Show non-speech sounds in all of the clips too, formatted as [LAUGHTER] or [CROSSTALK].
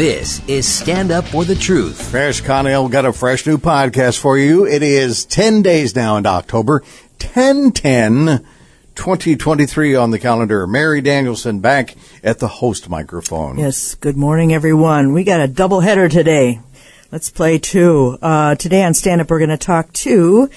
This is Stand Up for the Truth. Paris Connell got a fresh new podcast for you. It is 10 days now in October, 10 10 2023 on the calendar. Mary Danielsen back at the host microphone. Yes, good morning, everyone. We got a double header today. Let's play two. Uh, today on Stand Up, we're going to talk to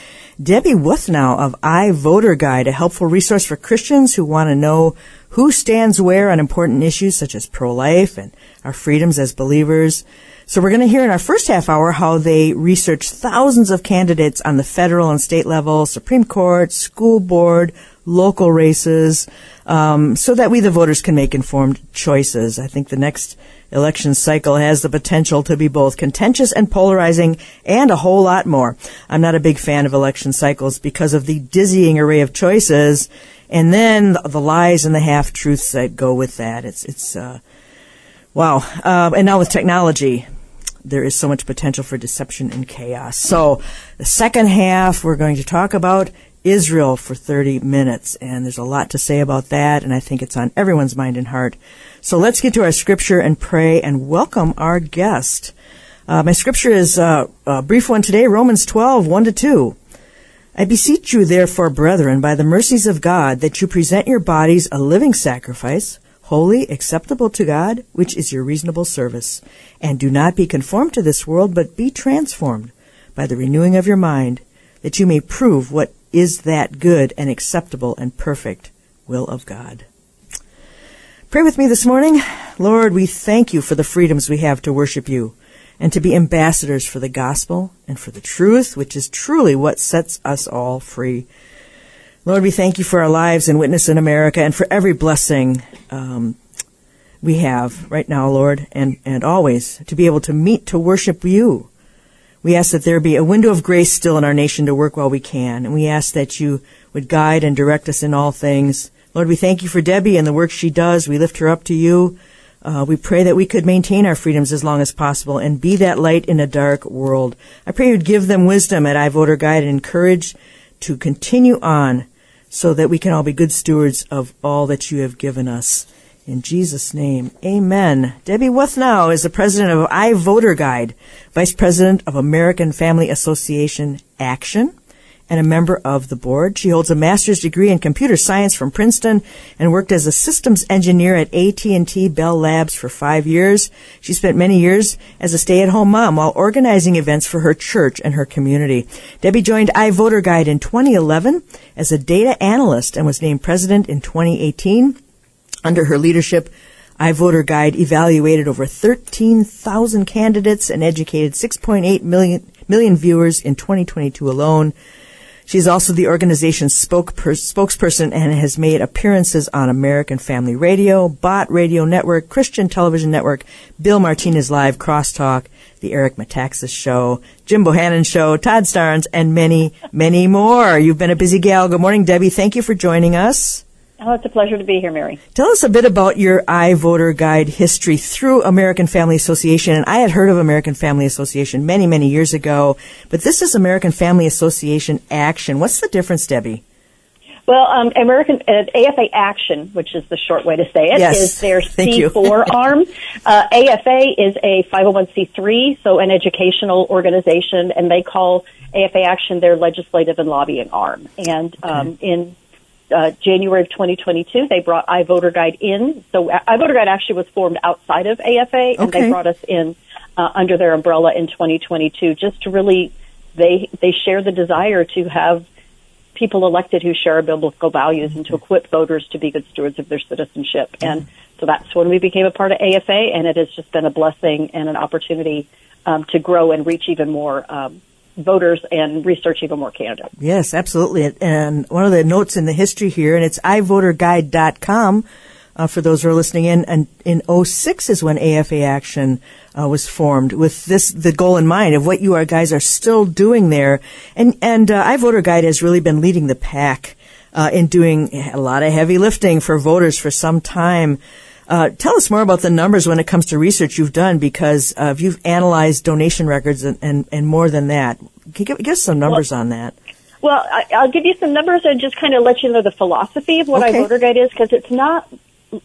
Debbie Wuthnow of iVoter Guide, a helpful resource for Christians who want to know who stands where on important issues such as pro-life and our freedoms as believers. So we're going to hear in our first half hour how they research thousands of candidates on the federal and state level, Supreme Court, school board, local races, um, so that we the voters can make informed choices. I think the next election cycle has the potential to be both contentious and polarizing and a whole lot more. I'm not a big fan of election cycles because of the dizzying array of choices and then the, lies and the half truths that go with that. It's, it's, uh, wow. Uh, and now with technology, there is so much potential for deception and chaos. So the second half, we're going to talk about Israel for 30 minutes. And there's a lot to say about that. And I think it's on everyone's mind and heart. So let's get to our scripture and pray and welcome our guest. Uh, my scripture is uh, a brief one today, Romans 12, 1 to 2. I beseech you, therefore, brethren, by the mercies of God, that you present your bodies a living sacrifice, holy, acceptable to God, which is your reasonable service. And do not be conformed to this world, but be transformed by the renewing of your mind, that you may prove what is that good and acceptable and perfect will of God. Pray with me this morning. Lord, we thank you for the freedoms we have to worship you and to be ambassadors for the gospel and for the truth, which is truly what sets us all free. Lord, we thank you for our lives and witness in America and for every blessing um, we have right now, Lord, and, and always to be able to meet to worship you. We ask that there be a window of grace still in our nation to work while we can, and we ask that you would guide and direct us in all things. Lord, we thank you for Debbie and the work she does. We lift her up to you. Uh, we pray that we could maintain our freedoms as long as possible and be that light in a dark world. I pray you'd give them wisdom at iVoter Guide and courage to continue on so that we can all be good stewards of all that you have given us. In Jesus' name, amen. Debbie Wuthnow is the president of iVoter Guide, vice president of American Family Association Action, and a member of the board. She holds a master's degree in computer science from Princeton and worked as a systems engineer at AT&T Bell Labs for five years. She spent many years as a stay-at-home mom while organizing events for her church and her community. Debbie joined iVoter Guide in 2011 as a data analyst and was named president in 2018. Under her leadership, iVoter Guide evaluated over 13,000 candidates and educated 6.8 million, million viewers in 2022 alone. She's also the organization's spokesperson and has made appearances on American Family Radio, Bott Radio Network, Christian Television Network, Bill Martinez Live, Crosstalk, The Eric Metaxas Show, Jim Bohannon Show, Todd Starnes, and many, many more. You've been a busy gal. Good morning, Debbie. Thank you for joining us. Oh, it's a pleasure to be here, Mary. Tell us a bit about your iVoter Guide history through American Family Association. And I had heard of American Family Association many, many years ago, but this is American Family Association Action. What's the difference, Debbie? Well, um, American uh, AFA Action, which is the short way to say it, yes. is their [LAUGHS] C4 [LAUGHS] arm. Uh, AFA is a 501c3, so an educational organization, and they call AFA Action their legislative and lobbying arm. And um, okay. in uh, January of 2022, they brought iVoter Guide in. So uh, iVoter Guide actually was formed outside of AFA, and okay. they brought us in uh, under their umbrella in 2022, just to really they they share the desire to have people elected who share our biblical values and to equip voters to be good stewards of their citizenship. Mm-hmm. And so that's when we became a part of AFA, and it has just been a blessing and an opportunity um, to grow and reach even more um, voters and research even more candidates. Yes, absolutely. And one of the notes in the history here, and it's iVoterGuide.com, Uh, for those who are listening in, and in 06 is when AFA Action uh, was formed with this the goal in mind of what you are guys are still doing there, and and uh, iVoter Guide has really been leading the pack uh, in doing a lot of heavy lifting for voters for some time. Uh, tell us more about the numbers when it comes to research you've done because uh, you've analyzed donation records and, and, and more than that. Can you give, give us some numbers well, on that? Well, I, will give you some numbers and just kind of let you know the philosophy of what okay. voter Guide is because it's not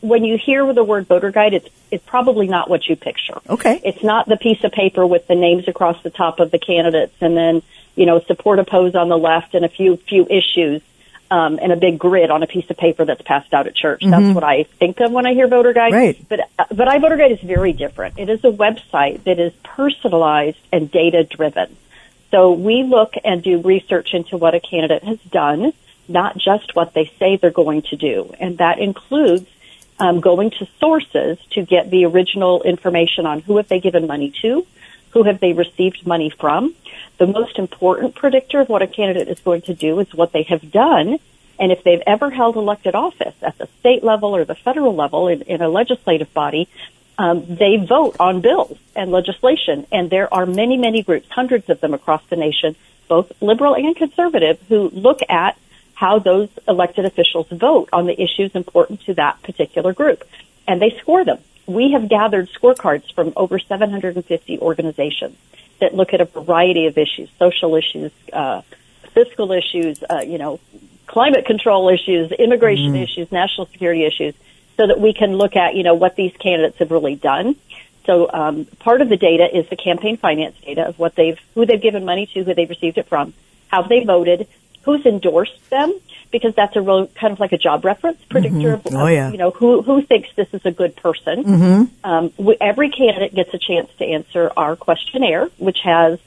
when you hear the word voter guide, it's it's probably not what you picture. Okay. It's not the piece of paper with the names across the top of the candidates and then you know support oppose on the left and a few few issues um, and a big grid on a piece of paper that's passed out at church. Mm-hmm. That's what I think of when I hear voter guide. Right. But uh, but iVoter Guide is very different. It is a website that is personalized and data driven. So we look and do research into what a candidate has done, not just what they say they're going to do, and that includes um, going to sources to get the original information on who have they given money to, who have they received money from. The most important predictor of what a candidate is going to do is what they have done, and if they've ever held elected office at the state level or the federal level in, in a legislative body, um, they vote on bills and legislation. And there are many, many groups, hundreds of them across the nation, both liberal and conservative, who look at how those elected officials vote on the issues important to that particular group. And they score them. We have gathered scorecards from over 750 organizations that look at a variety of issues, social issues, uh, fiscal issues, uh, you know, climate control issues, immigration mm. issues, national security issues, so that we can look at, you know, what these candidates have really done. So um, part of the data is the campaign finance data of what they've, who they've given money to, who they've received it from, how they voted, who's endorsed them because that's a real kind of like a job reference predictor mm-hmm. of, oh, yeah. you know who who thinks this is a good person. Mm-hmm. Um, we, every candidate gets a chance to answer our questionnaire, which has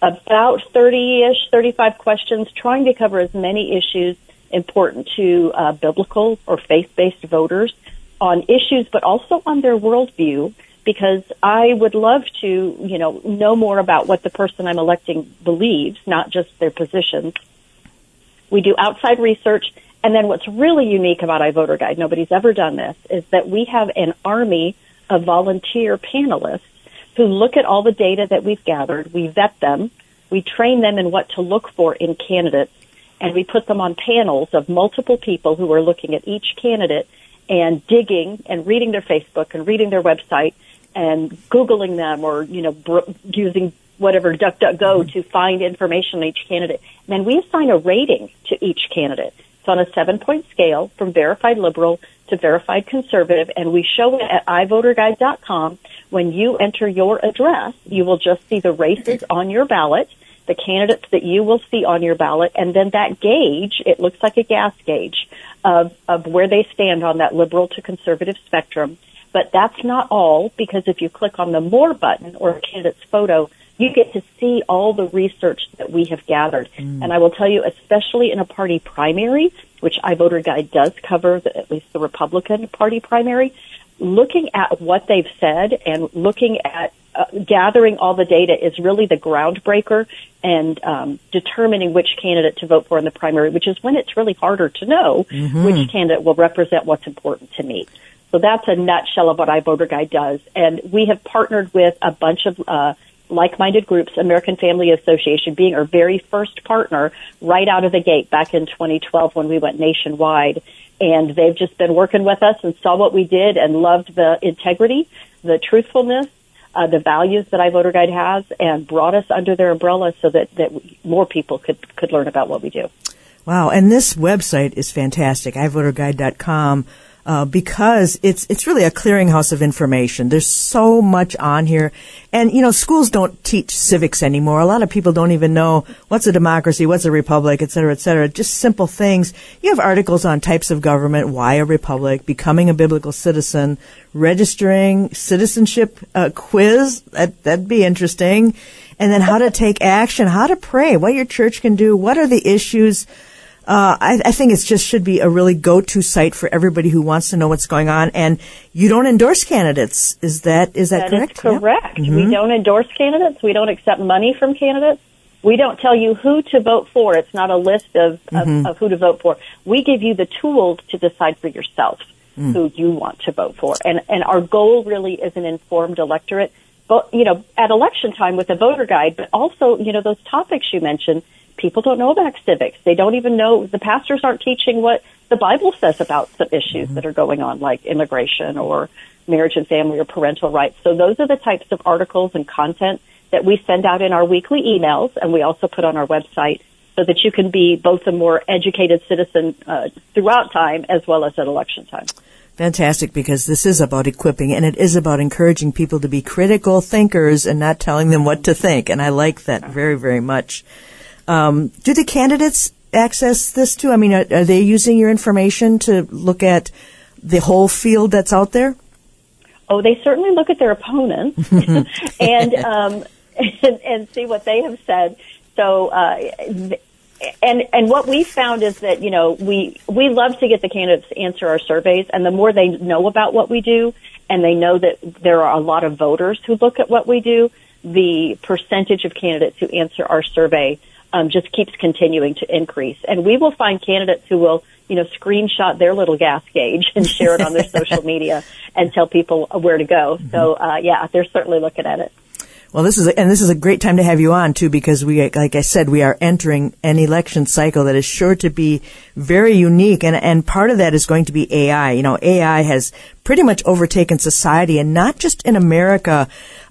about thirty-ish, thirty-five questions, trying to cover as many issues important to uh, biblical or faith-based voters on issues, but also on their worldview because I would love to, you know, know more about what the person I'm electing believes, not just their positions. We do outside research. And then what's really unique about iVoter Guide, nobody's ever done this, is that we have an army of volunteer panelists who look at all the data that we've gathered. We vet them. We train them in what to look for in candidates. And we put them on panels of multiple people who are looking at each candidate and digging and reading their Facebook and reading their website and Googling them or, you know, br- using whatever DuckDuckGo mm-hmm. to find information on each candidate. And then we assign a rating to each candidate. It's on a seven point scale from verified liberal to verified conservative and we show it at ivoterguide.com. When you enter your address, you will just see the races on your ballot, the candidates that you will see on your ballot, and then that gauge, it looks like a gas gauge of, of where they stand on that liberal to conservative spectrum. But that's not all because if you click on the more button or a candidate's photo, you get to see all the research that we have gathered. Mm. And I will tell you, especially in a party primary, which iVoter Guide does cover, the, at least the Republican Party primary, looking at what they've said and looking at uh, gathering all the data is really the groundbreaker and um, determining which candidate to vote for in the primary, which is when it's really harder to know mm-hmm. which candidate will represent what's important to me. So that's a nutshell of what iVoter Guide does. And we have partnered with a bunch of uh, like-minded groups, American Family Association being our very first partner right out of the gate back in 2012 when we went nationwide. And they've just been working with us and saw what we did and loved the integrity, the truthfulness, uh, the values that iVoter Guide has and brought us under their umbrella so that, that more people could, could learn about what we do. Wow. And this website is fantastic, iVoterGuide.com uh, because it's it's really a clearinghouse of information. There's so much on here, and you know schools don't teach civics anymore. A lot of people don't even know what's a democracy, what's a republic, et cetera, et cetera. Just simple things. You have articles on types of government, why a republic, becoming a biblical citizen, registering, citizenship uh, quiz. That that'd be interesting, and then how to take action, how to pray, what your church can do, what are the issues uh, I, I, think it just should be a really go-to site for everybody who wants to know what's going on. And you don't endorse candidates. Is that is that, that correct? Is correct. Mm-hmm. We don't endorse candidates. We don't accept money from candidates. We don't tell you who to vote for. It's not a list of, mm-hmm. of, of who to vote for. We give you the tools to decide for yourself. who you want to vote for. And and our goal really is an informed electorate. But you know, at election time with a voter guide, but also you know those topics you mentioned. People don't know about civics. They don't even know the pastors aren't teaching what the Bible says about some issues that are going on, like immigration or marriage and family or parental rights. So those are the types of articles and content that we send out in our weekly emails, and we also put on our website so that you can be both a more educated citizen uh, throughout time as well as at election time. Fantastic, because this is about equipping and it is about encouraging people to be critical thinkers and not telling them what to think. And I like that very, very much. Um, do the candidates access this too? I mean, are, are they using your information to look at the whole field that's out there? Oh, they certainly look at their opponents [LAUGHS] and, um, and and see what they have said. So, uh, and and what we found is that you know we we love to get the candidates to answer our surveys, and the more they know about what we do, and they know that there are a lot of voters who look at what we do, the percentage of candidates who answer our survey um, just keeps continuing to increase. And we will find candidates who will you know screenshot their little gas gauge and share it on their [LAUGHS] social media and tell people where to go. So uh, yeah, they're certainly looking at it. Well, this is a, and this is a great time to have you on too, because we, like I said, we are entering an election cycle that is sure to be very unique, and and part of that is going to be AI. You know, AI has pretty much overtaken society, and not just in America,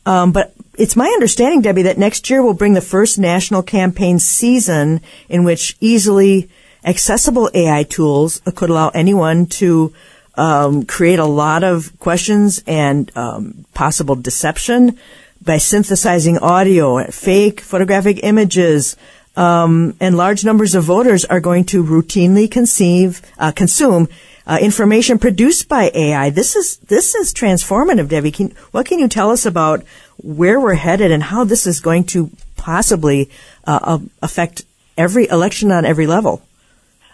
um, but it's my understanding, Debbie, that next year will bring the first national campaign season in which easily accessible AI tools could allow anyone to um, create a lot of questions and um, possible deception by synthesizing audio, fake photographic images, um, and large numbers of voters are going to routinely conceive, uh, consume uh, information produced by AI. This is this is transformative, Debbie. Can, what can you tell us about where we're headed and how this is going to possibly uh, affect every election on every level?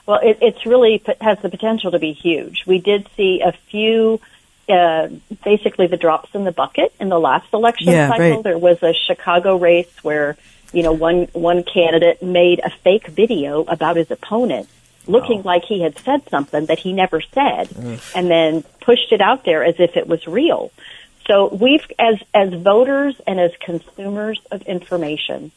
Well, it, it's really has the potential to be huge. We did see a few uh, basically the drops in the bucket in the last election yeah, cycle. Right. There was a Chicago race where you know one one candidate made a fake video about his opponent looking oh. like he had said something that he never said and then pushed it out there as if it was real so we've as as voters and as consumers of information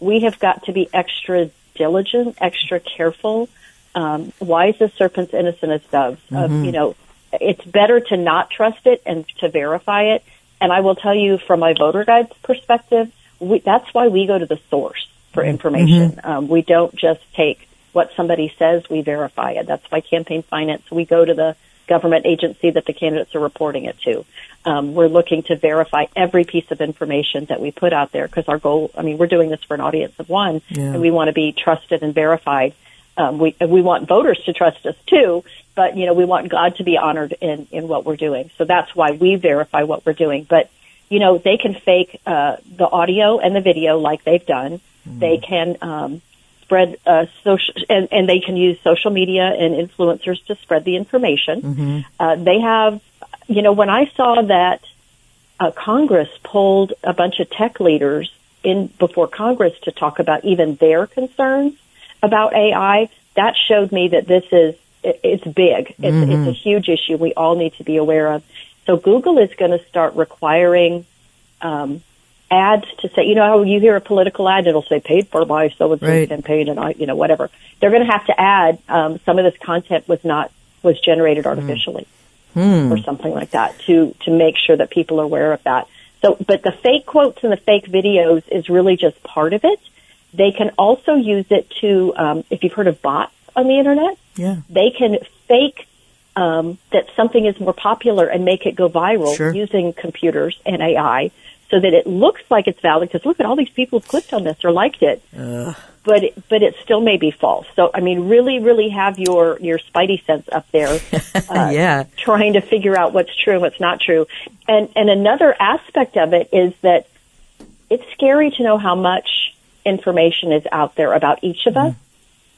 we have got to be extra diligent extra careful um, wise as serpents innocent as doves mm-hmm. of you know it's better to not trust it and to verify it. And I will tell you from iVoter Guide's perspective, we, that's why we go to the source for mm-hmm. information. Mm-hmm. Um, we don't just take what somebody says, we verify it. That's why campaign finance, we go to the government agency that the candidates are reporting it to. Um, we're looking to verify every piece of information that we put out there because our goal, I mean, we're doing this for an audience of one yeah. and we want to be trusted and verified. Um, we, we want voters to trust us too, but you know we want God to be honored in in what we're doing. So that's why we verify what we're doing. But you know they can fake uh, the audio and the video like they've done. Mm-hmm. They can um, spread uh, social and, and they can use social media and influencers to spread the information. Mm-hmm. Uh, they have you know when I saw that uh, Congress pulled a bunch of tech leaders in before Congress to talk about even their concerns about AI, that showed me that this is it's big. It's, mm-hmm. it's a huge issue we all need to be aware of. So Google is going to start requiring um, ads to say, you know, how you hear a political ad, it'll say paid for by so and so campaign, and I, you know, whatever. They're going to have to add um, some of this content was not was generated artificially, mm. or something like that to to make sure that people are aware of that. So, but the fake quotes and the fake videos is really just part of it. They can also use it to, um, if you've heard of bots on the internet, yeah. They can fake um, that something is more popular and make it go viral sure. using computers and AI so that it looks like it's valid because look at all these people who clicked on this or liked it. Uh. But it, but it still may be false. So I mean, really, really have your your spidey sense up there, [LAUGHS] uh, yeah, trying to figure out what's true and what's not true. And and another aspect of it is that it's scary to know how much information is out there about each of us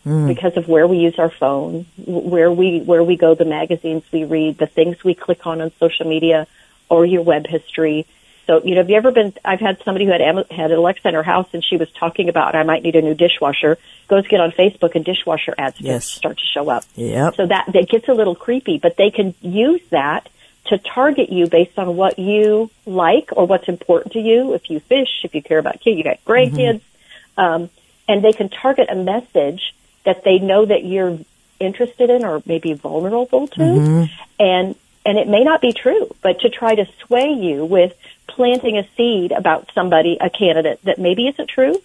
mm. because of where we use our phone, where we where we go, the magazines we read, the things we click on on social media, or your web history. So, you know, have you ever been, I've had somebody who had, had Alexa in her house and she was talking about, I might need a new dishwasher, goes get on Facebook and dishwasher ads Yes. start to show up. Yep. So that, that gets a little creepy, but they can use that to target you based on what you like or what's important to you. If you fish, if you care about kids, you got grandkids, um, and they can target a message that they know that you're interested in or maybe vulnerable to, and and it may not be true, but to try to sway you with planting a seed about somebody, a candidate that maybe isn't true.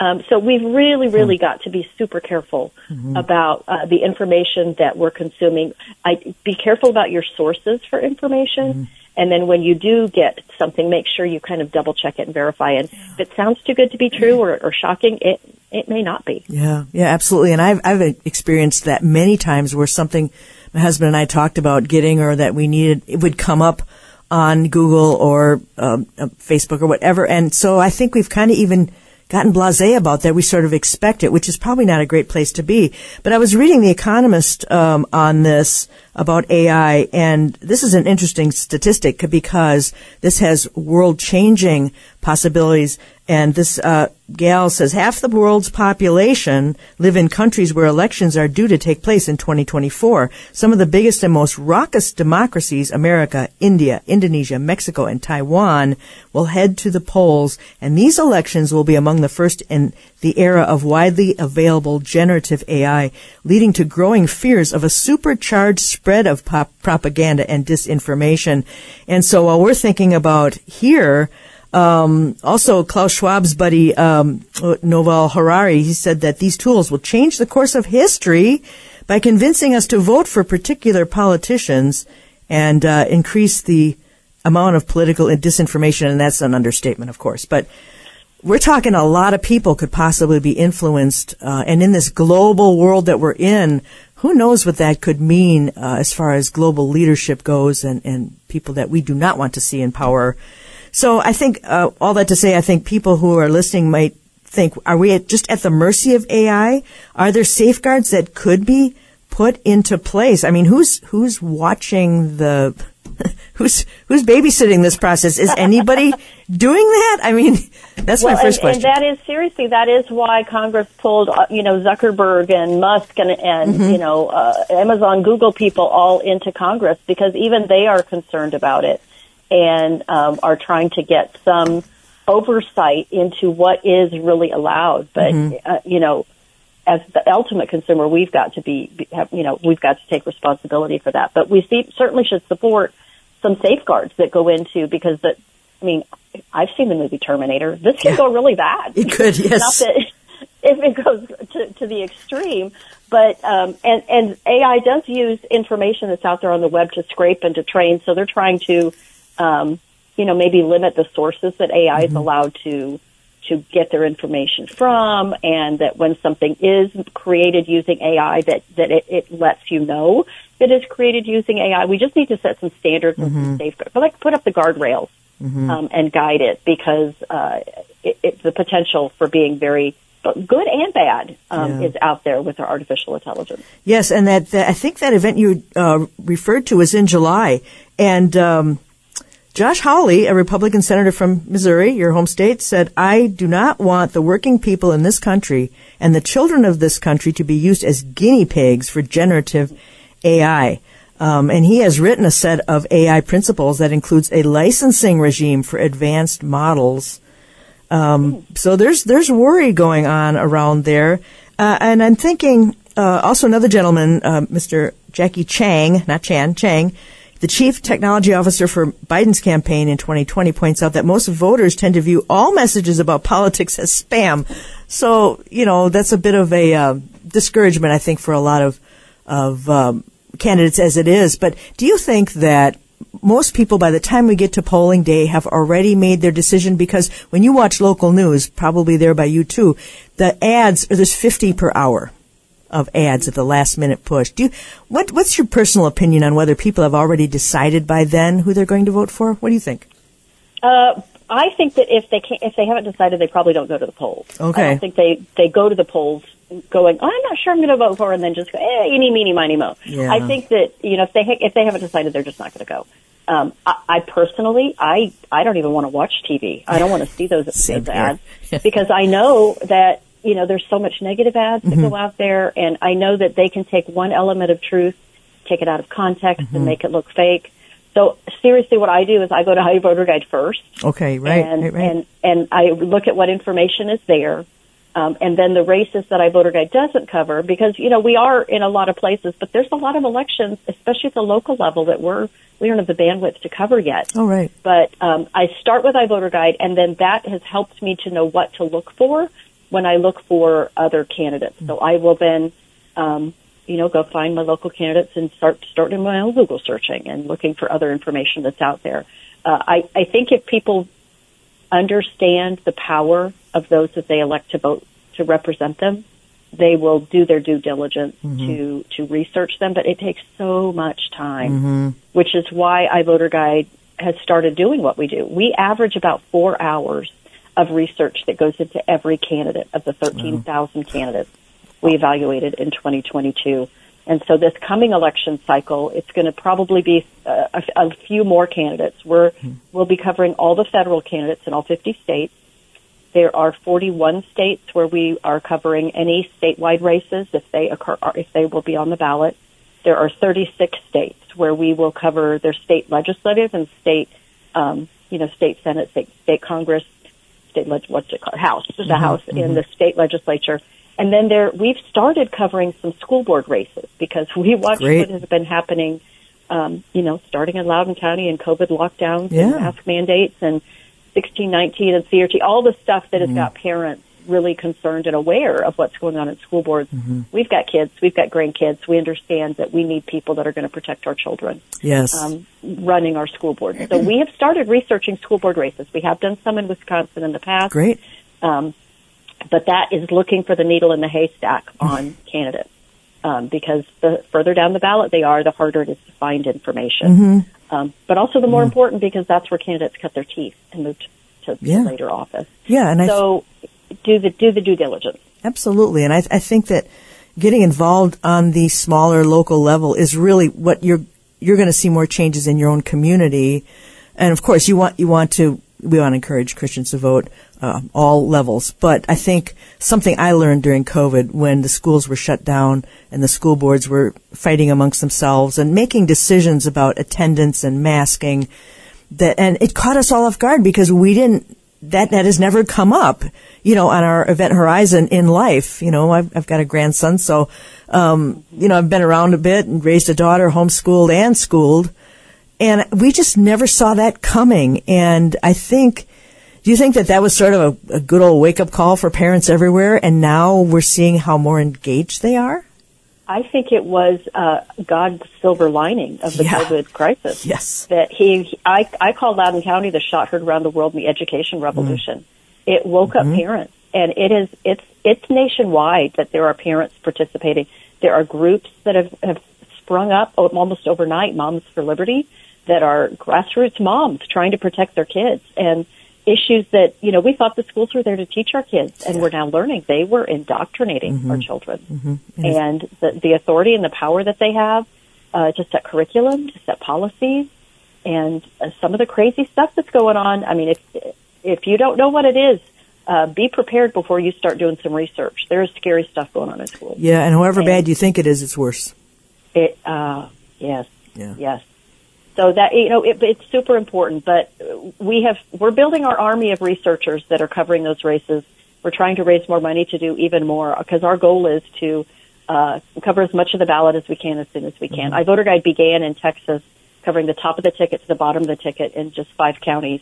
Um, so we've really, really got to be super careful about uh, the information that we're consuming. I, be careful about your sources for information. And then when you do get something, make sure you kind of double check it and verify it. If it sounds too good to be true or, or shocking, it, it may not be. Yeah, yeah, absolutely. And I've I've experienced that many times where something my husband and I talked about getting or that we needed it would come up on Google or um, uh, Facebook or whatever. And so I think we've kind of even gotten blasé about that. We sort of expect it, which is probably not a great place to be. But I was reading The Economist um, on this about AI, and this is an interesting statistic because this has world-changing possibilities. And this uh, gal says half the world's population live in countries where elections are due to take place in 2024. Some of the biggest and most raucous democracies, America, India, Indonesia, Mexico, and Taiwan, will head to the polls, and these elections will be among the first in the era of widely available generative AI, leading to growing fears of a supercharged spread of pop- propaganda and disinformation. And so while we're thinking about here, um, also, Klaus Schwab's buddy um, Yuval Harari, he said that these tools will change the course of history by convincing us to vote for particular politicians and uh, increase the amount of political disinformation, and that's an understatement, of course. But we're talking a lot of people could possibly be influenced, uh, and in this global world that we're in, who knows what that could mean uh, as far as global leadership goes, and, and people that we do not want to see in power. So I think uh, all that to say, I think people who are listening might think, are we at, just at the mercy of AI? Are there safeguards that could be put into place? I mean, who's who's watching the [LAUGHS] who's who's babysitting this process? Is anybody [LAUGHS] doing that? I mean, that's well, my first and, question. And that is seriously, that is why Congress pulled, uh, you know, Zuckerberg and Musk and, and Mm-hmm. you know, uh, Amazon, Google people all into Congress because even they are concerned about it and um, are trying to get some oversight into what is really allowed. But Mm-hmm. uh, you know, as the ultimate consumer, we've got to be, you know, we've got to take responsibility for that. But we see, certainly should support some safeguards that go into because that. I mean, I've seen the movie Terminator. This could Yeah. go really bad. It could, yes. Not that [LAUGHS] if it goes to, to the extreme, but um, and and AI does use information that's out there on the web to scrape and to train. So they're trying to, um, you know, maybe limit the sources that AI is allowed to to get their information from, and that when something is created using AI, that that it, it lets you know that it's created using AI. We just need to set some standards and some safeguards, but like put up the guardrails um, and guide it because uh, it, it, the potential for being very good and bad um, Yeah. is out there with our artificial intelligence. Yes, and that, that I think that event you uh, referred to was in July, and um, Josh Hawley, a Republican senator from Missouri, your home state, said, "I do not want the working people in this country and the children of this country to be used as guinea pigs for generative AI." Um, and he has written a set of AI principles that includes a licensing regime for advanced models. Um, so there's there's worry going on around there, uh, and I'm thinking uh, also another gentleman, uh, Mr. Jackie Chang, not Chan Chang, the chief technology officer for Biden's campaign in 2020, points out that most voters tend to view all messages about [LAUGHS] politics as spam. So you know that's a bit of a uh, discouragement, I think, for a lot of of um, candidates as it is. But do you think that most people, by the time we get to polling day, have already made their decision because when you watch local news, probably there by you too, the ads, there's 50 per hour of ads at the last minute push. Do you, what, what's your personal opinion on whether people have already decided by then who they're going to vote for? What do you think? Uh, I think that if they can't if they haven't decided, they probably don't go to the polls. Okay. I don't think they they go to the polls going, oh, I'm not sure I'm going to vote for, and then just go, eh, eeny, meeny, miny, mo. Yeah. I think that you know if they if they haven't decided, they're just not going to go. Um, I, I personally, I I don't even want to watch TV. I don't want to see those, [LAUGHS] those ads because I know that you know there's so much negative ads that go out there, and I know that they can take one element of truth, take it out of context, and make it look fake. So seriously, what I do is I go to [LAUGHS] iVoter Guide first, Okay, right, and right, right. and and I look at what information is there, um, and then the races that iVoter Guide doesn't cover because you know we are in a lot of places, but there's a lot of elections, especially at the local level, that we're we don't have the bandwidth to cover yet. oh, right. But um, I start with iVoter Guide, and then that has helped me to know what to look for when I look for other candidates. So I will then, um, you know, go find my local candidates and start starting my own Google searching and looking for other information that's out there. Uh, I, I think if people understand the power of those that they elect to vote to represent them, they will do their due diligence to to research them. But it takes so much time, which is why iVoter Guide has started doing what we do. We average about four hours of research that goes into every candidate of the 13,000 candidates we evaluated in 2022. And so this coming election cycle, it's going to probably be uh, a, a few more candidates. We're, we'll be covering all the federal candidates in all 50 states. There are 41 states where we are covering any statewide races if they occur, if they will be on the ballot. There are 36 states where we will cover their state legislative and state, um, you know, state senate, state, state congress, state leg- what's it called, house, the house in the state legislature. And then there, we've started covering some school board races because [LAUGHS] we watch Great. what has been happening, um, you know, starting in Loudoun County and COVID lockdowns Yeah. and mask mandates and 1619 and CRT, all the stuff that has Mm-hmm. got parents really concerned and aware of what's going on in school boards. Mm-hmm. We've got kids, we've got grandkids. We understand that we need people that are going to protect our children Yes. um, running our school board. So we have started researching school board races. We have done some in Wisconsin in the past, Great. um, but that is looking for the needle in the haystack on candidates. Um, because the further down the ballot they are, the harder it is to find information. Um, but also the more important because that's where candidates cut their teeth and move to, to Yeah. later office. Yeah, and I So do the do the due diligence. Absolutely, and I, I think that getting involved on the smaller local level is really what you're you're going to see more changes in your own community, and of course you want you want to we want to encourage Christians to vote uh, all levels. But I think something I learned during COVID when the schools were shut down and the school boards were fighting amongst themselves and making decisions about attendance and masking that and it caught us all off guard because we didn't that that has never come up you know on our event horizon in life. You know i've, I've got a grandson so um you know i've been around a bit and raised a daughter homeschooled and schooled and we just never saw that coming. And i think do you think that that was sort of a, a good old wake up call for parents everywhere? And now we're seeing how more engaged they are I think it was uh, God's silver lining of the Yeah. COVID crisis. Yes. That he, I, I call Loudoun County the shot heard around the world in the education revolution. It woke up parents, and it is it's it's nationwide that there are parents participating. There are groups that have have sprung up almost overnight, Moms for Liberty, that are grassroots moms trying to protect their kids and issues that you know we thought the schools were there to teach our kids, and we're now learning they were indoctrinating our children and the, the authority and the power that they have uh, to set curriculum, to set policies, and uh, some of the crazy stuff that's going on. I mean, if if you don't know what it is, uh, be prepared before you start doing some research. There is scary stuff going on in schools. yeah and however And- bad you think it is it's worse It, uh, yes, Yeah. yes. So that you know, it, it's super important. But we have we're building our army of researchers that are covering those races. We're trying to raise more money to do even more because our goal is to uh, cover as much of the ballot as we can as soon as we can. iVoter Guide began in Texas, covering the top of the ticket to the bottom of the ticket in just five counties.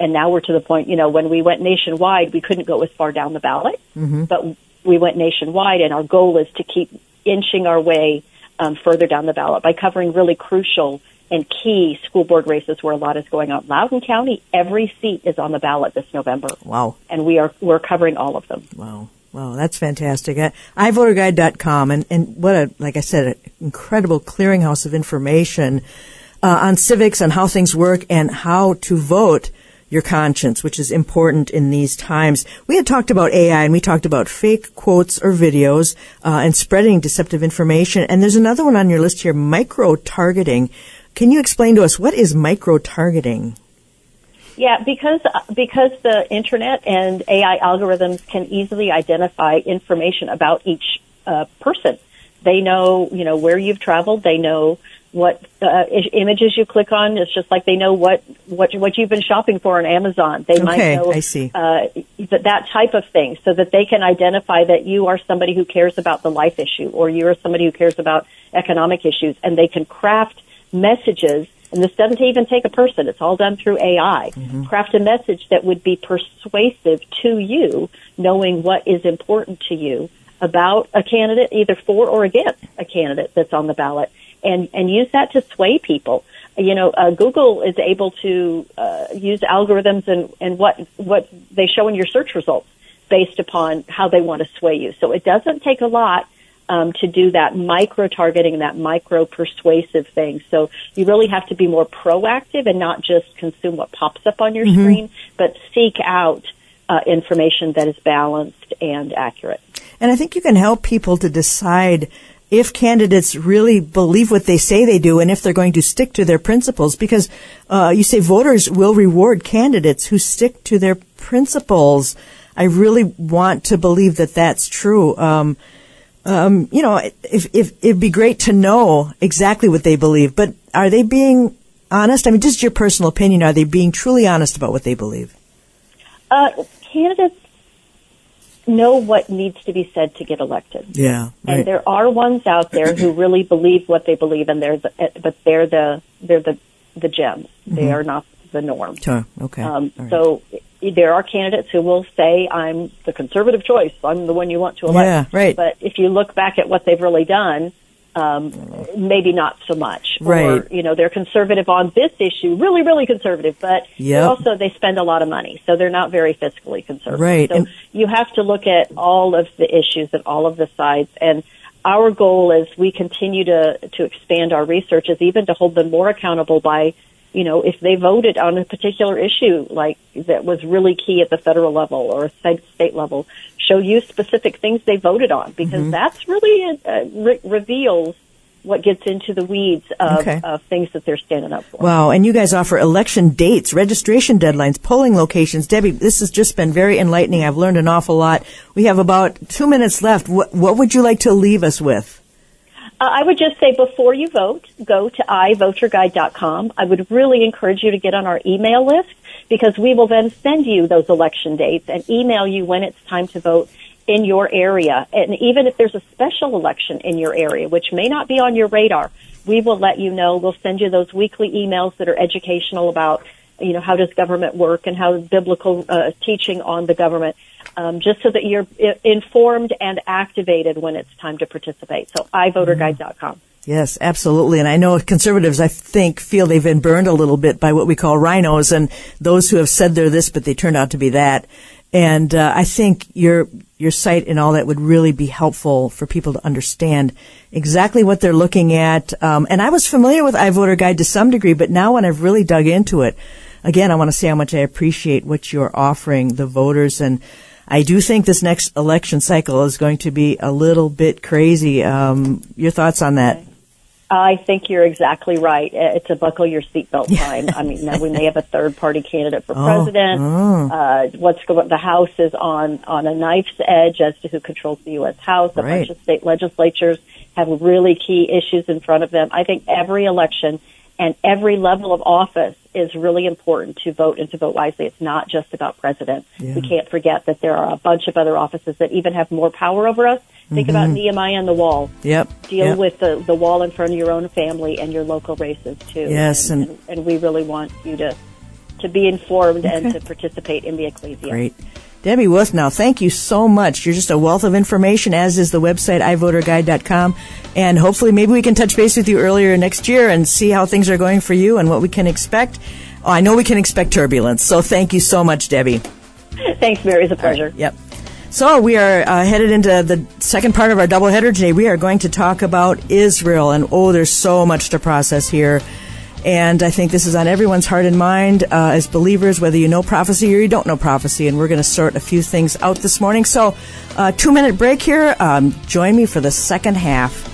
And now we're to the point, you know, when we went nationwide, we couldn't go as far down the ballot, but we went nationwide, and our goal is to keep inching our way um, further down the ballot by covering really crucial and key school board races where a lot is going on. Loudoun County, every seat is on the ballot this November, wow and we are we're covering all of them. Wow. Wow, that's fantastic. Uh, iVoterGuide.com and, and what a, like I said, an incredible clearinghouse of information uh, on civics, on how things work, and how to vote your conscience, which is important in these times. We had talked about AI and we talked about fake quotes or videos uh, and spreading deceptive information. And there's another one on your list here, micro targeting. Can you explain to us what is micro targeting? Yeah, because because the internet and AI algorithms can easily identify information about each uh, person. They know, you know, where you've traveled. They know what uh, images you click on. It's just like they know what what what you've been shopping for on Amazon. They Okay, might know I see. Uh, that that type of thing, so that they can identify that you are somebody who cares about the life issue, or you are somebody who cares about economic issues, and they can craft messages. And this doesn't even take a person; it's all done through AI. Craft a message that would be persuasive to you, knowing what is important to you about a candidate, either for or against a candidate that's on the ballot, and and use that to sway people. You know, uh, Google is able to uh, use algorithms and and what what they show in your search results based upon how they want to sway you. So it doesn't take a lot um, to do that micro targeting, that micro persuasive thing. So you really have to be more proactive and not just consume what pops up on your screen, but seek out uh, information that is balanced and accurate. And I think you can help people to decide if candidates really believe what they say they do and if they're going to stick to their principles because uh, you say voters will reward candidates who stick to their principles. I really want to believe that that's true. Um, um, you know, if, if it'd be great to know exactly what they believe, but are they being honest? I mean, just your personal opinion. Are they being truly honest about what they believe? Uh, candidates know what needs to be said to get elected. Yeah, And there are ones out there who really believe what they believe, and they're the, eh, but they're the they're the the gems. They are not the norm. Sure. Okay. Um, Mm-hmm. Right. So there are candidates who will say, "I'm the conservative choice. I'm the one you want to elect." Yeah, right. But if you look back at what they've really done, um, maybe not so much. Or Right. you know, they're conservative on this issue, really, really conservative. But Yep. also they spend a lot of money, so they're not very fiscally conservative. Right, So and- you have to look at all of the issues and all of the sides and. Our goal as we continue to, to expand our research is even to hold them more accountable by you know, if they voted on a particular issue like that was really key at the federal level or state state level, show you specific things they voted on because Mm-hmm. that's really uh, re- reveals what gets into the weeds of, Okay. of things that they're standing up for. Wow, and you guys offer election dates, registration deadlines, polling locations. Debbie, this has just been very enlightening. I've learned an awful lot. We have about two minutes left. What, what would you like to leave us with? Uh, I would just say before you vote, go to ivoterguide.com. I would really encourage you to get on our email list because we will then send you those election dates and email you when it's time to vote in your area. And even if there's a special election in your area, which may not be on your radar, we will let you know. We'll send you those weekly emails that are educational about, you know, how does government work and how biblical uh, teaching on the government, um, just so that you're informed and activated when it's time to participate. So ivoterguide.com. Yes, absolutely. And I know conservatives, I think, feel they've been burned a little bit by what we call RINOs and those who have said they're this, but they turned out to be that. And uh, I think your your site and all that would really be helpful for people to understand exactly what they're looking at. Um, and I was familiar with iVoter Guide to some degree, but now when I've really dug into it, again, I want to say how much I appreciate what you're offering the voters and. I do think this next election cycle is going to be a little bit crazy. Um, your thoughts on that? I think you're exactly right. It's a buckle your seatbelt [LAUGHS] time. I mean, now we may have a third party candidate for Oh, president. Uh, what's going? The House is on on a knife's edge as to who controls the U.S. House. A Right. bunch of state legislatures have really key issues in front of them. I think every election and every level of office is really important to vote and to vote wisely. It's not just about president. Yeah. We can't forget that there are a bunch of other offices that even have more power over us. Think about mm-hmm. Nehemiah and the wall Yep. deal yep. with the, the wall in front of your own family and your local races too. Yes, and, and- and, we really want you to to be informed and to participate in the ecclesia. Great. Debbie Wuthnow, thank you so much. You're just a wealth of information, as is the website, ivoterguide.com. And hopefully maybe we can touch base with you earlier next year and see how things are going for you and what we can expect. Oh, I know we can expect turbulence. So thank you so much, Debbie. Thanks, Mary. It's a pleasure. Yep. So we are uh, headed into the second part of our doubleheader today. We are going to talk about Israel, and oh, there's so much to process here. And I think this is on everyone's heart and mind uh, as believers, whether you know prophecy or you don't know prophecy. And we're going to sort a few things out this morning. So, uh, two minute break here. Um, join me for the second half.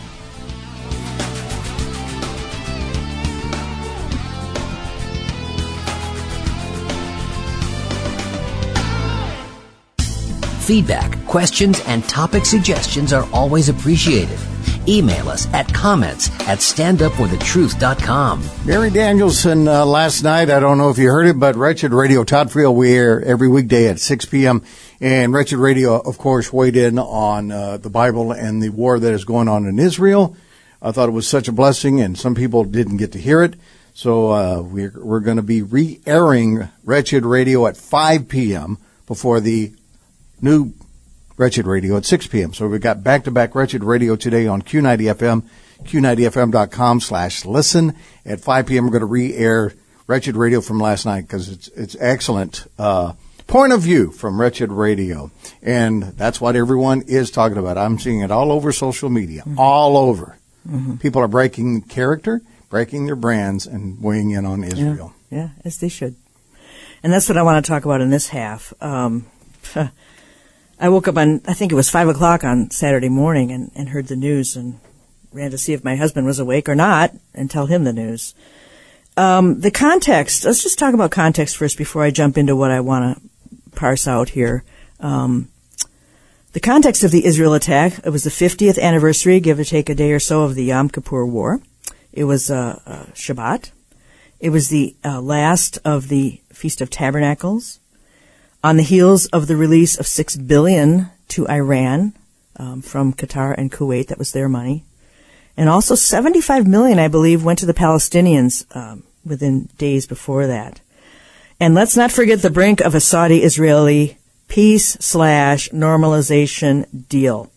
Feedback, questions, and topic suggestions are always appreciated. Email us at comments at standupforthetruth.com. Mary Danielsen uh, last night, I don't know if you heard it, but Wretched Radio, Todd Friel, we air every weekday at 6 p.m. And Wretched Radio, of course, weighed in on uh, the Bible and the war that is going on in Israel. I thought it was such a blessing, and some people didn't get to hear it. So uh, we're, we're going to be re-airing Wretched Radio at 5 p.m. before the new Wretched Radio at 6 p.m. So we've got back-to-back Wretched Radio today on Q90 FM, Q90FM.com slash listen. At 5 p.m. we're going to re-air Wretched Radio from last night because it's, it's excellent, uh, point of view from Wretched Radio. And that's what everyone is talking about. I'm seeing it all over social media, mm-hmm. all over. Mm-hmm. People are breaking character, breaking their brands, and weighing in on Israel. Yeah, yeah as they should. And that's what I want to talk about in this half. Um, [LAUGHS] I woke up on, I think it was five o'clock on Saturday morning and, and heard the news and ran to see if my husband was awake or not and tell him the news. Um, the context, let's just talk about context first before I jump into what I want to parse out here. Um, the context of the Israel attack, it was the 50th anniversary, give or take a day or so, of the Yom Kippur War. It was uh, uh, Shabbat. It was the uh, last of the Feast of Tabernacles on the heels of the release of six billion to Iran um, from Qatar and Kuwait, that was their money, and also 75 million, I believe, went to the Palestinians um, within days before that. And let's not forget the brink of a Saudi-Israeli peace slash normalization deal.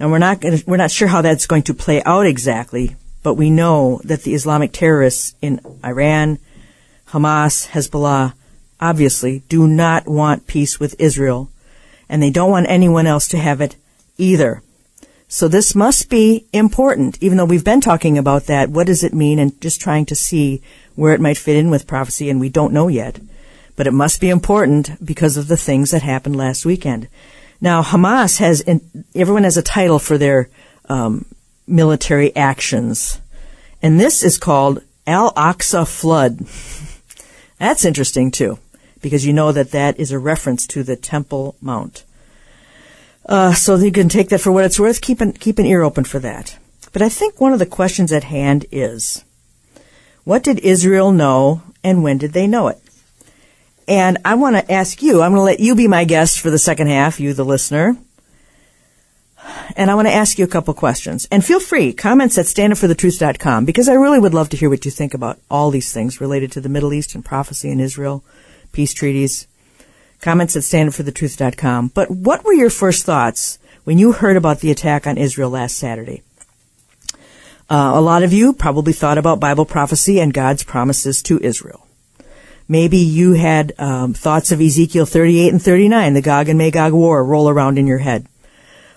Now we're not gonna, we're not sure how that's going to play out exactly, but we know that the Islamic terrorists in Iran, Hamas, Hezbollah, obviously, do not want peace with Israel, and they don't want anyone else to have it either. So this must be important, even though we've been talking about that. What does it mean? And just trying to see where it might fit in with prophecy, and we don't know yet. But it must be important because of the things that happened last weekend. Now, Hamas has, everyone has a title for their um, military actions. And this is called Al Aqsa Flood. [LAUGHS] That's interesting too because you know that that is a reference to the Temple Mount. Uh, so you can take that for what it's worth. Keep an, keep an ear open for that. But I think one of the questions at hand is, what did Israel know and when did they know it? And I want to ask you, I'm going to let you be my guest for the second half, you the listener. And I want to ask you a couple questions. And feel free, comments at standupforthetruth.com, because I really would love to hear what you think about all these things related to the Middle East and prophecy in Israel peace treaties. Comments at standupforthetruth.com. But what were your first thoughts when you heard about the attack on Israel last Saturday? Uh, a lot of you probably thought about Bible prophecy and God's promises to Israel. Maybe you had um, thoughts of Ezekiel 38 and 39, the Gog and Magog war, roll around in your head.